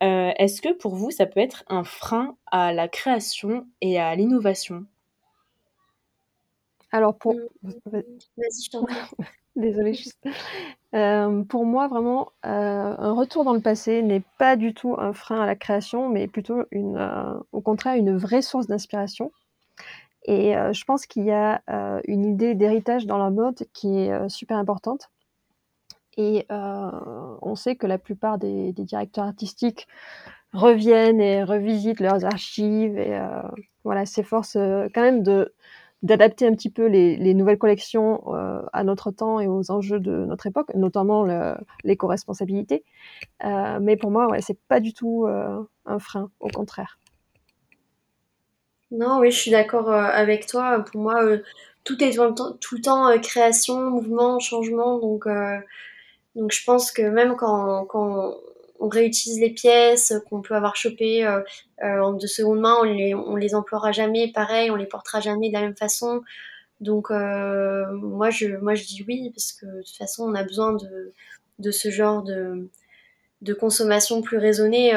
est-ce que pour vous ça peut être un frein à la création et à l'innovation? Alors pour... Vas-y, je t'en Désolée, juste. Euh, pour moi, vraiment, euh, un retour dans le passé n'est pas du tout un frein à la création, mais plutôt une, euh, au contraire une vraie source d'inspiration. Et je pense qu'il y a une idée d'héritage dans la mode qui est super importante. Et on sait que la plupart des, des, directeurs artistiques reviennent et revisitent leurs archives et voilà, s'efforcent quand même de d'adapter un petit peu les, nouvelles collections à notre temps et aux enjeux de notre époque, notamment l'éco-responsabilité. mais pour moi, ouais, c'est pas du tout un frein, au contraire. Non, oui, je suis d'accord avec toi. Pour moi, tout est tout le temps, création, mouvement, changement. Donc, donc je pense que même quand on réutilise les pièces qu'on peut avoir chopées euh, euh, de seconde main, on les, on les emploiera jamais pareil, on les portera jamais de la même façon. Donc euh, moi je moi je dis oui parce que de toute façon on a besoin de, de ce genre de, de consommation plus raisonnée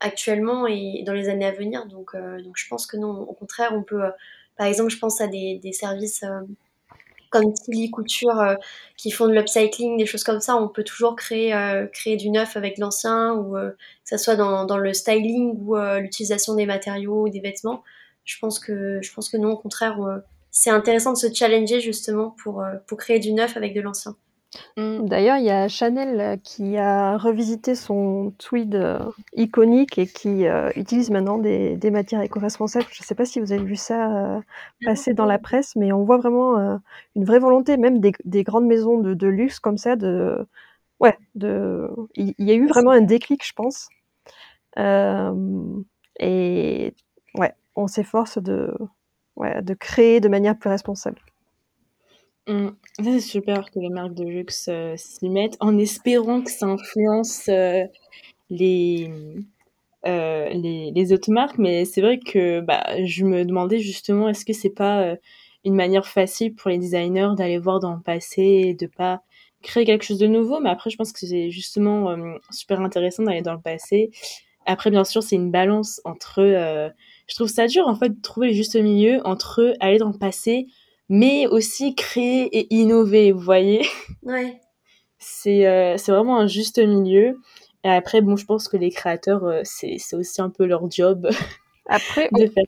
actuellement et dans les années à venir. Donc donc je pense que non, au contraire on peut par exemple je pense à des, des services comme Tilly Couture euh, qui font de l'upcycling, des choses comme ça, on peut toujours créer, euh, créer du neuf avec l'ancien, ou euh, que ce soit dans, dans, le styling ou l'utilisation des matériaux ou des vêtements. Je pense que, je pense que non, au contraire, c'est intéressant de se challenger justement pour, pour créer du neuf avec de l'ancien. Mm. D'ailleurs, il y a Chanel euh, qui a revisité son tweed euh, iconique et qui euh, utilise maintenant des, des matières éco-responsables. Je ne sais pas si vous avez vu ça passer dans la presse, mais on voit vraiment une vraie volonté, même des, des grandes maisons de, de, luxe comme ça, de ouais, de il y, a eu vraiment un déclic, je pense. et ouais, on s'efforce de ouais, de créer de manière plus responsable. Mmh. c'est super que les marques de luxe, euh, s'y mettent en espérant que ça influence, euh, les, euh, les les autres marques. Mais c'est vrai que, bah, je me demandais justement est-ce que c'est pas, une manière facile pour les designers d'aller voir dans le passé et de pas créer quelque chose de nouveau? Mais après je pense que c'est justement, super intéressant d'aller dans le passé. Après bien sûr, c'est une balance entre, je trouve ça dur en fait de trouver le juste milieu entre aller dans le passé mais aussi créer et innover, vous voyez Ouais. C'est euh, vraiment un juste milieu. Et après, bon, je pense que les créateurs, euh, c'est aussi un peu leur job après, de faire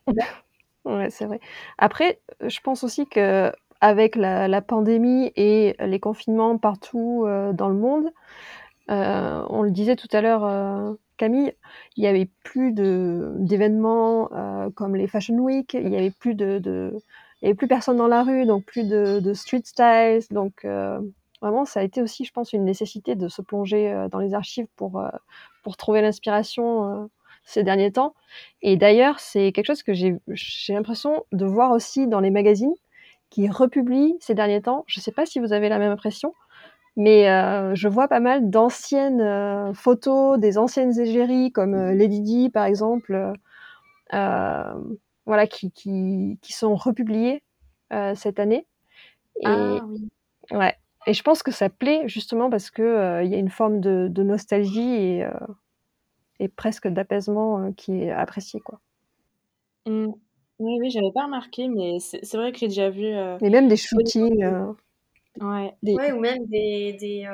Ouais, c'est vrai. Après, je pense aussi que avec la, la pantémie et les confinements partout euh, dans le monde, euh, on le disait tout à l'heure, euh, Camille, il y avait plus d'événements comme les Fashion Week, il y avait plus de, de il n'y avait plus personne dans la rue, donc plus de, de street styles. Donc euh, vraiment, ça a été aussi, je pense, une nécessité de se plonger euh, dans les archives pour, euh, pour trouver l'inspiration ces derniers temps. Et d'ailleurs, c'est quelque chose que j'ai l'impression de voir aussi dans les magazines qui republient ces derniers temps. Je ne sais pas si vous avez la même impression, mais euh, je vois pas mal d'anciennes euh, photos, des anciennes égéries comme euh, Lady Di par exemple, voilà, qui, qui, qui sont republiés euh, cette année. Et, ah, oui. ouais. Et je pense que ça plaît justement parce que euh, il y a une forme de, de nostalgie et, euh, et presque d'apaisement qui est apprécié, quoi. Mmh. Oui, oui, j'avais pas remarqué, mais c'est vrai que j'ai déjà vu. et même des shootings. Ouais. ouais. ou même des. des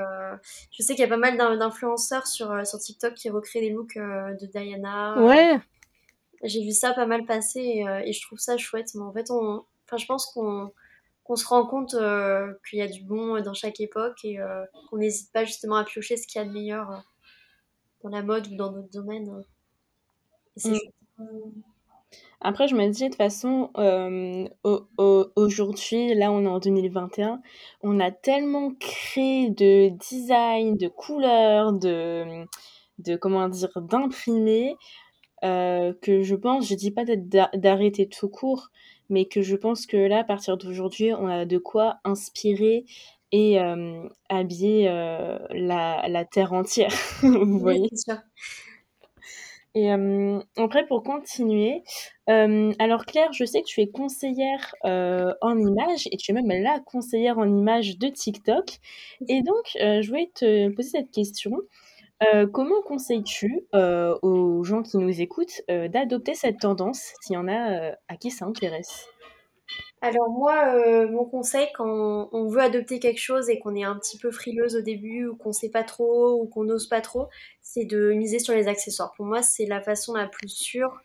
Je sais qu'il y a pas mal d'influenceurs sur, sur TikTok qui recréent des looks de Diana. Ouais. J'ai vu ça pas mal passer euh, et, je trouve ça chouette. Mais en fait, on, enfin, je pense qu'on qu'on se rend compte euh, qu'il y a du bon dans chaque époque et euh, qu'on n'hésite pas justement à piocher ce qu'il y a de meilleur dans la mode ou dans d'autres domaines. Mm. Après, je me dis, de toute façon, aujourd'hui, là, on est en 2021, on a tellement créé de design, de couleurs, de, de comment dire, d'imprimés, euh, que je pense, je dis pas d'arrêter tout court, mais que je pense que là, à partir d'aujourd'hui, on a de quoi inspirer et euh, habiller euh, la, la, terre entière. Vous voyez Et après, pour continuer, alors Claire, je sais que tu es conseillère en images et tu es même la conseillère en images de TikTok. Et donc, je voulais te poser cette question. Euh, comment conseilles-tu, euh, aux gens qui nous écoutent, euh, d'adopter cette tendance, s'il y en a, à qui ça intéresse? Alors moi, mon conseil quand on veut adopter quelque chose et qu'on est un petit peu frileuse au début ou qu'on sait pas trop ou qu'on n'ose pas trop, c'est de miser sur les accessoires. Pour moi, c'est la façon la plus sûre,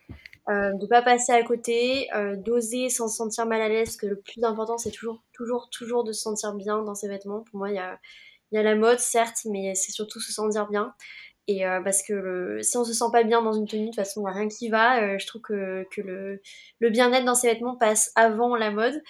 de de pas passer à côté, d'oser sans se sentir mal à l'aise, que le plus important, c'est toujours, toujours, toujours de se sentir bien dans ses vêtements. Pour moi, il y a il y a la mode, certes, mais c'est surtout se sentir bien. Et parce que si on se sent pas bien dans une tenue, de toute façon, il n'y a rien qui va. je trouve que, le, bien-être dans ces vêtements passe avant la mode.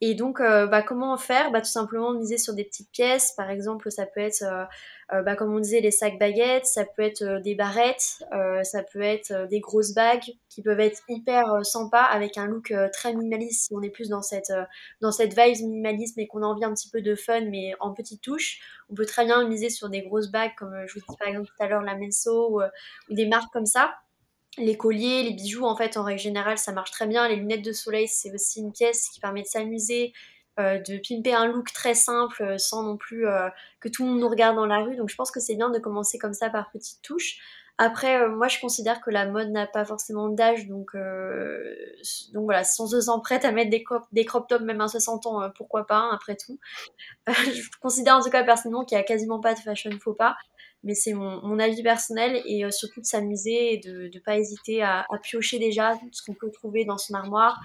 Et donc, bah, comment faire? Bah, Tout simplement miser sur des petites pièces. Par exemple, ça peut être euh, bah, comme on disait, les sacs baguettes, ça peut être euh, des barrettes, euh, ça peut être des grosses bagues qui peuvent être hyper sympas avec un look très minimaliste si on est plus dans cette, dans cette vibe minimalisme et qu'on a envie un petit peu de fun mais en petites touches. On peut très bien miser sur des grosses bagues comme je vous disais par exemple tout à l'heure la Menso ou, ou des marques comme ça les colliers, les bijoux, en fait, en règle générale, ça marche très bien. Les lunettes de soleil, c'est aussi une pièce qui permet de s'amuser, euh, de pimper un look très simple euh, sans non plus euh, que tout le monde nous regarde dans la rue. Donc je pense que c'est bien de commencer comme ça par petites touches. Après, moi je considère que la mode n'a pas forcément d'âge, donc, donc voilà, si on se sent prête à mettre des, des crop tops même à 60 ans, pourquoi pas, hein, après tout. je considère en tout cas personnellement qu'il n'y a quasiment pas de fashion faux pas mais c'est mon, mon, avis personnel et euh, surtout de s'amuser et de ne pas hésiter à, à, piocher déjà ce qu'on peut trouver dans son armoire,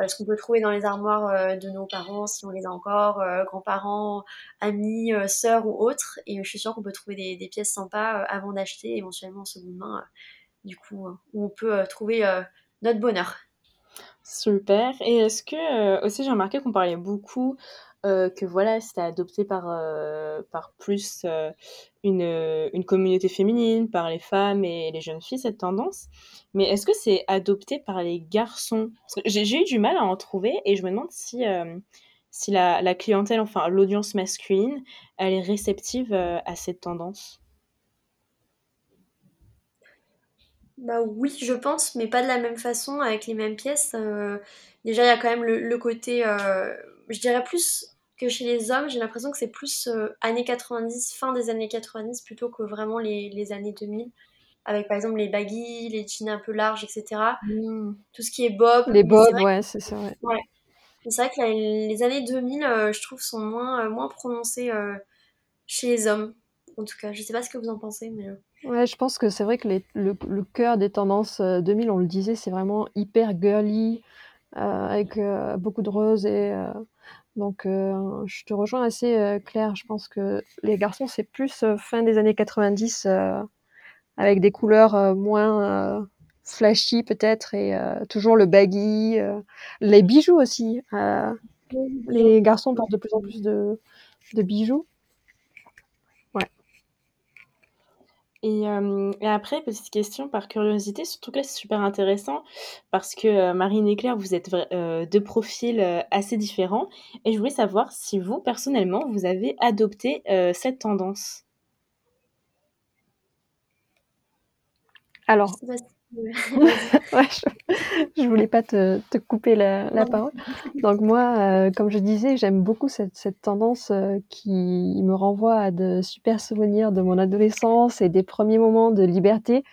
euh, ce qu'on peut trouver dans les armoires euh, de nos parents si on les a encore, grands-parents, amis, sœurs ou autres. Et je suis sûre qu'on peut trouver des, des pièces sympas avant d'acheter éventuellement en seconde main, du coup, où on peut trouver notre bonheur. Super. Et est-ce que aussi j'ai remarqué qu'on parlait beaucoup euh, que voilà, c'était adopté par, euh, par plus euh, une, une, communauté féminine, par les femmes et les jeunes filles, cette tendance. Mais est-ce que c'est adopté par les garçons? J'ai eu du mal à en trouver et je me demande si, si la, la, clientèle, enfin l'audience masculine, elle est réceptive à cette tendance. Bah oui, je pense, mais pas de la même façon, avec les mêmes pièces. déjà, il y a quand même le, le côté je dirais plus que chez les hommes, j'ai l'impression que c'est plus euh, années 90, fin des années 90, plutôt que vraiment les, les, années 2000. Avec par exemple les baggy, les jeans un peu larges, etc. Hmm. Tout ce qui est bob. Les bob, ouais, c'est ça. Ouais. C'est vrai que les années 2000, euh, je trouve, sont moins, euh, moins prononcées chez les hommes. En tout cas, je sais pas ce que vous en pensez, mais. Ouais, je pense que c'est vrai que les, le, le cœur des tendances 2000, on le disait, c'est vraiment hyper girly, avec beaucoup de roses et donc, euh, je te rejoins assez, euh, Claire. Je pense que les garçons, c'est plus euh, fin des années 90, avec des couleurs moins flashy peut-être, et toujours le baggy, les bijoux aussi. les garçons portent de plus en plus de, de bijoux. Euh, et, après, petite question par curiosité, surtout que là, c'est super intéressant parce que euh, Marine et Claire, vous êtes euh, deux profils assez différents. Et je voulais savoir si vous, personnellement, vous avez adopté cette tendance. Alors, je, voulais pas te, te couper la, la parole. Donc moi, euh, comme je disais, j'aime beaucoup cette, cette tendance euh, qui me renvoie à de super souvenirs de mon adolescence et des premiers moments de liberté.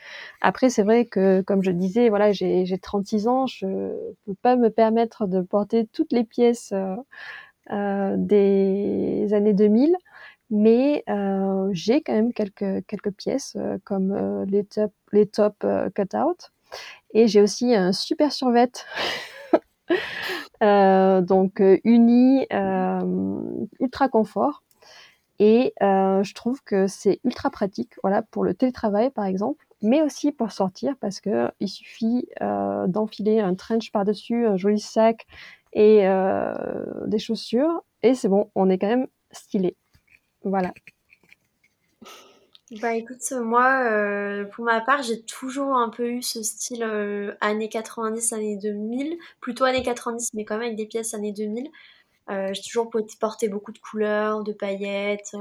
Après, c'est vrai que, comme je disais, voilà, j'ai 36 ans, je peux pas me permettre de porter toutes les pièces euh, des années 2000 mais euh, j'ai quand même quelques, quelques pièces euh, comme euh, les top, les top cut-out. Et j'ai aussi un super survêt, donc uni, ultra confort. Et je trouve que c'est ultra pratique, voilà, pour le télétravail par exemple, mais aussi pour sortir parce que il suffit d'enfiler un trench par-dessus, un joli sac et des chaussures, et c'est bon, on est quand même stylé. Voilà. Bah écoute, moi, euh, pour ma part, j'ai toujours un peu eu ce style euh, années 90, années 2000, plutôt années 90, mais quand même avec des pièces années 2000. Euh, j'ai toujours porté beaucoup de couleurs, de paillettes,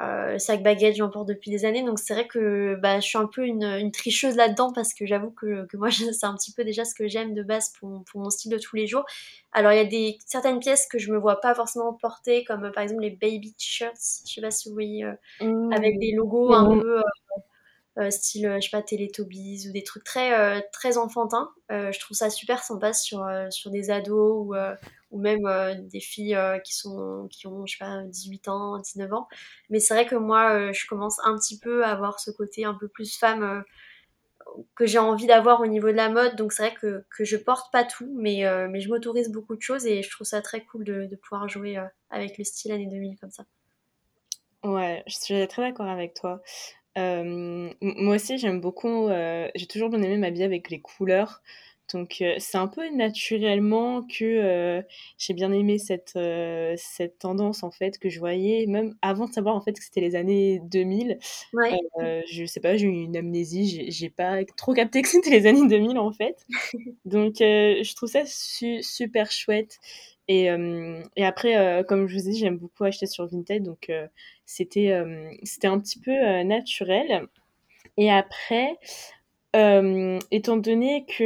euh, sac baguette, j'en porte depuis des années, donc c'est vrai que bah, je suis un peu une, une tricheuse là-dedans parce que j'avoue que, que moi c'est un petit peu déjà ce que j'aime de base pour, pour, mon style de tous les jours. Alors il y a des certaines pièces que je me vois pas forcément porter, comme par exemple les baby t-shirts, je sais pas si vous voyez, euh, mmh. avec des logos un mmh. peu euh, euh, style, je sais pas, Teletubbies ou des trucs très, très enfantins. je trouve ça super sympa sur, sur des ados ou ou même euh, des filles euh, qui, sont, qui ont, je sais pas, 18 ans, 19 ans. Mais c'est vrai que moi, euh, je commence un petit peu à avoir ce côté un peu plus femme que j'ai envie d'avoir au niveau de la mode. Donc c'est vrai que, que je porte pas tout, mais, mais je m'autorise beaucoup de choses et je trouve ça très cool de, de pouvoir jouer avec le style années 2000 comme ça. Ouais, je suis très d'accord avec toi. moi aussi, j'aime beaucoup, j'ai toujours bien aimé m'habiller avec les couleurs. Donc, c'est un peu naturellement que j'ai bien aimé cette, cette tendance en fait que je voyais, même avant de savoir en fait que c'était les années 2000. Ouais. je sais pas, j'ai eu une amnésie, j'ai pas trop capté que c'était les années 2000 en fait. Donc, je trouve ça super chouette. Et, et après, comme je vous dis, j'aime beaucoup acheter sur Vinted, donc c'était c'était un petit peu naturel. Et après, euh, étant donné que,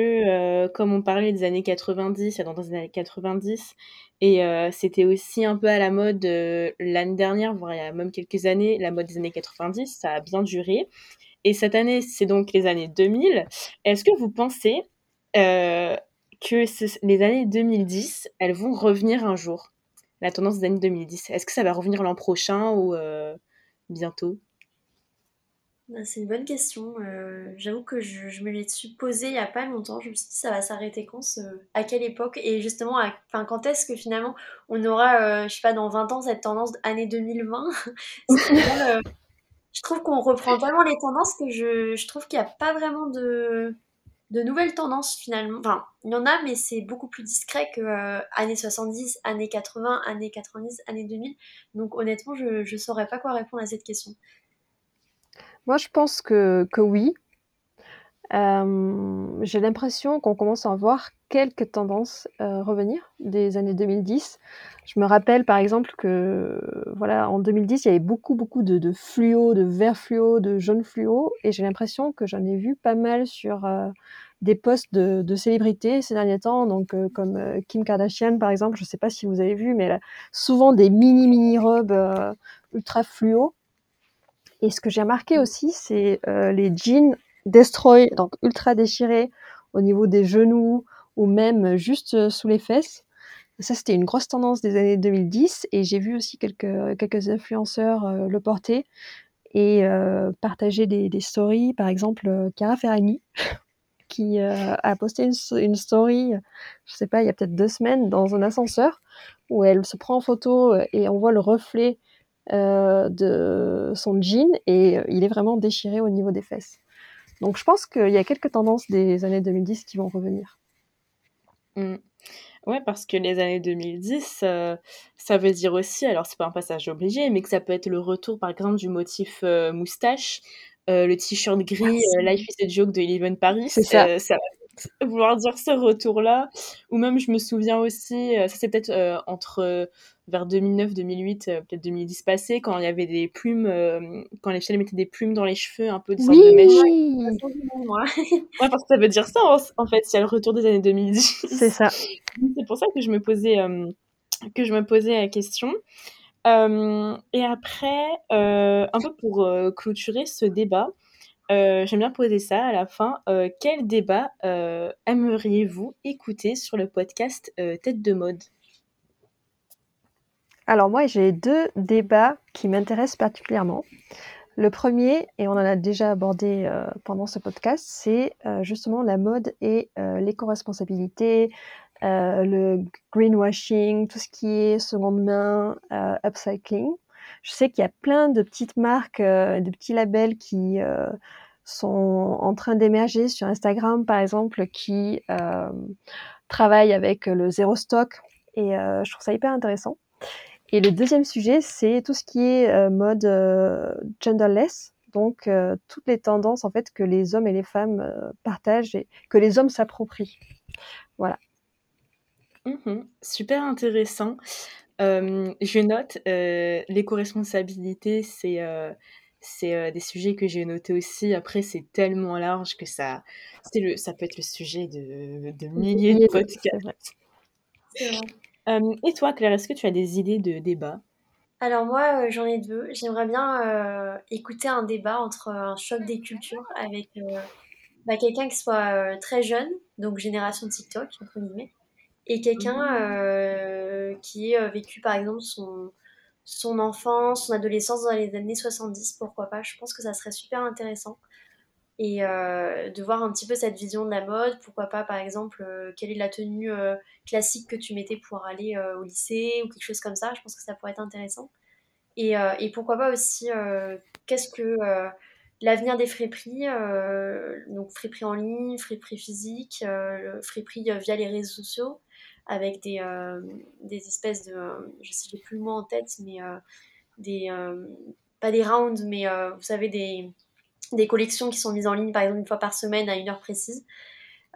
euh, comme on parlait des années 90, dans les années 90, et euh, c'était aussi un peu à la mode l'année dernière, voire il y a même quelques années, la mode des années 90, ça a bien duré. Et cette année, c'est donc les années 2000. Est-ce que vous pensez que les années 2010, elles vont revenir un jour? La tendance des années 2010. Est-ce que ça va revenir l'an prochain ou bientôt? Bah, c'est une bonne question. Euh, j'avoue que je, me l'ai posée il n'y a pas longtemps. Je me suis dit ça va s'arrêter quand À quelle époque? Et justement, enfin, quand est-ce que finalement on aura, euh, je sais pas, dans 20 ans cette tendance année 2020 euh, Je trouve qu'on reprend tellement les tendances que je, je trouve qu'il n'y a pas vraiment de, de nouvelles tendances finalement. Enfin, il y en a, mais c'est beaucoup plus discret que années 70, années 80, années 90, années 2000. Donc honnêtement, je ne saurais pas quoi répondre à cette question. Moi, je pense que, que oui. Euh, j'ai l'impression qu'on commence à voir quelques tendances euh, revenir des années 2010. Je me rappelle par exemple que voilà en 2010 il y avait beaucoup beaucoup de, de fluo, de vert fluo, de jaune fluo et j'ai l'impression que j'en ai vu pas mal sur euh, des posts de, de, célébrités ces derniers temps, donc comme Kim Kardashian par exemple. Je sais pas si vous avez vu, mais elle a souvent des mini mini robes ultra fluo. Et ce que j'ai remarqué aussi, c'est euh, les jeans destroy, donc ultra déchirés au niveau des genoux ou même juste euh, sous les fesses. Ça, c'était une grosse tendance des années 2010 et j'ai vu aussi quelques, influenceurs euh, le porter et partager des, stories. Par exemple, Cara Ferragni, qui a posté une, story, je sais pas, il y a peut-être deux semaines, dans un ascenseur où elle se prend en photo et on voit le reflet de son jean et euh, il est vraiment déchiré au niveau des fesses. Donc je pense qu'il y a quelques tendances des années 2010 qui vont revenir. Mm. Ouais, parce que les années 2010, euh, ça veut dire aussi, alors c'est pas un passage obligé, mais que ça peut être le retour par exemple du motif moustache, le t-shirt gris ah, Life is a Joke de Eleven Paris. C'est ça. ça va vouloir dire ce retour-là. Ou même, je me souviens aussi, ça c'est peut-être entre vers 2009-2008, euh, peut-être 2010 passé, quand il y avait des plumes, euh, quand les filles mettaient des plumes dans les cheveux, un peu de sorte de mèche. ouais, parce que ça veut dire ça en, fait, a le retour des années 2010. C'est ça. C'est pour ça que je me posais, euh, que je me posais la question. et après, un peu pour clôturer ce débat, j'aime bien poser ça à la fin. quel débat aimeriez-vous écouter sur le podcast Tête de mode? Alors moi, j'ai deux débats qui m'intéressent particulièrement. Le premier, et on en a déjà abordé euh, pendant ce podcast, c'est euh, justement la mode et euh, l'éco-responsabilité, le greenwashing, tout ce qui est seconde main, upcycling. Je sais qu'il y a plein de petites marques, de petits labels qui sont en train d'émerger sur Instagram, par exemple, qui travaillent avec le zéro stock. Et je trouve ça hyper intéressant. Et le deuxième sujet, c'est tout ce qui est euh, mode euh, genderless, donc euh, toutes les tendances en fait que les hommes et les femmes partagent et que les hommes s'approprient. Voilà. Mmh super intéressant. je note l'éco-responsabilité, c'est c'est des sujets que j'ai notés aussi. Après, c'est tellement large que ça, le, ça peut être le sujet de, de milliers de podcasts. Euh, et toi, Claire, est-ce que tu as des idées de débat Alors moi, euh, j'en ai deux. J'aimerais bien euh, écouter un débat entre un choc des cultures avec bah, quelqu'un qui soit très jeune, donc génération TikTok, entre guillemets, et quelqu'un mmh. qui ait vécu, par exemple, son, son enfance, son adolescence dans les années 70, pourquoi pas? Je pense que ça serait super intéressant et euh, de voir un petit peu cette vision de la mode. Pourquoi pas, par exemple, euh, quelle est la tenue euh, classique que tu mettais pour aller au lycée ou quelque chose comme ça. Je pense que ça pourrait être intéressant. Et, et pourquoi pas aussi, qu'est-ce que l'avenir des friperies, donc friperies en ligne, friperies physiques, friperies via les réseaux sociaux, avec des, des espèces de, je sais j'ai plus le mot en tête, mais des, pas des rounds, mais vous savez, des, des collections qui sont mises en ligne, par exemple, une fois par semaine à une heure précise.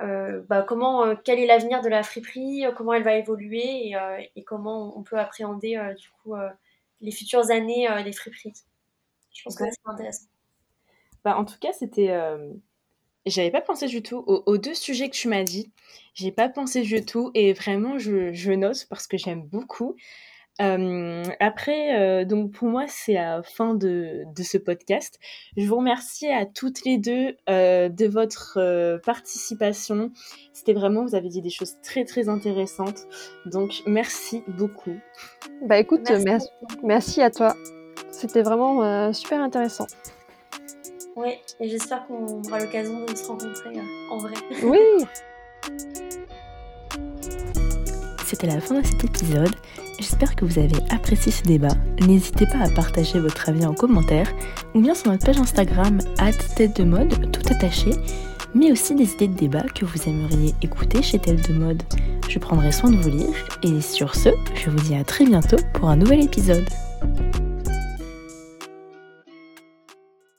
Euh, bah, comment, euh, quel est l'avenir de la friperie, euh, comment elle va évoluer et, comment on peut appréhender du coup les futures années des friperies? Je pense que c'est intéressant. Bah, en tout cas, c'était. J'avais pas pensé du tout aux, deux sujets que tu m'as dit. J'ai pas pensé du tout et vraiment je, je note parce que j'aime beaucoup après, donc pour moi, c'est la fin de, de, ce podcast. Je vous remercie à toutes les deux de votre participation. C'était vraiment, vous avez dit des choses très très intéressantes. Donc merci beaucoup. Bah écoute, merci, merci, à toi. C'était vraiment super intéressant. Oui, et j'espère qu'on aura l'occasion de se rencontrer en vrai. Oui. C'était la fin de cet épisode. J'espère que vous avez apprécié ce débat. N'hésitez pas à partager votre avis en commentaire ou bien sur notre page Instagram tête de mode tout attaché, mais aussi des idées de débat que vous aimeriez écouter chez Tête de mode. Je prendrai soin de vous lire et sur ce, je vous dis à très bientôt pour un nouvel épisode.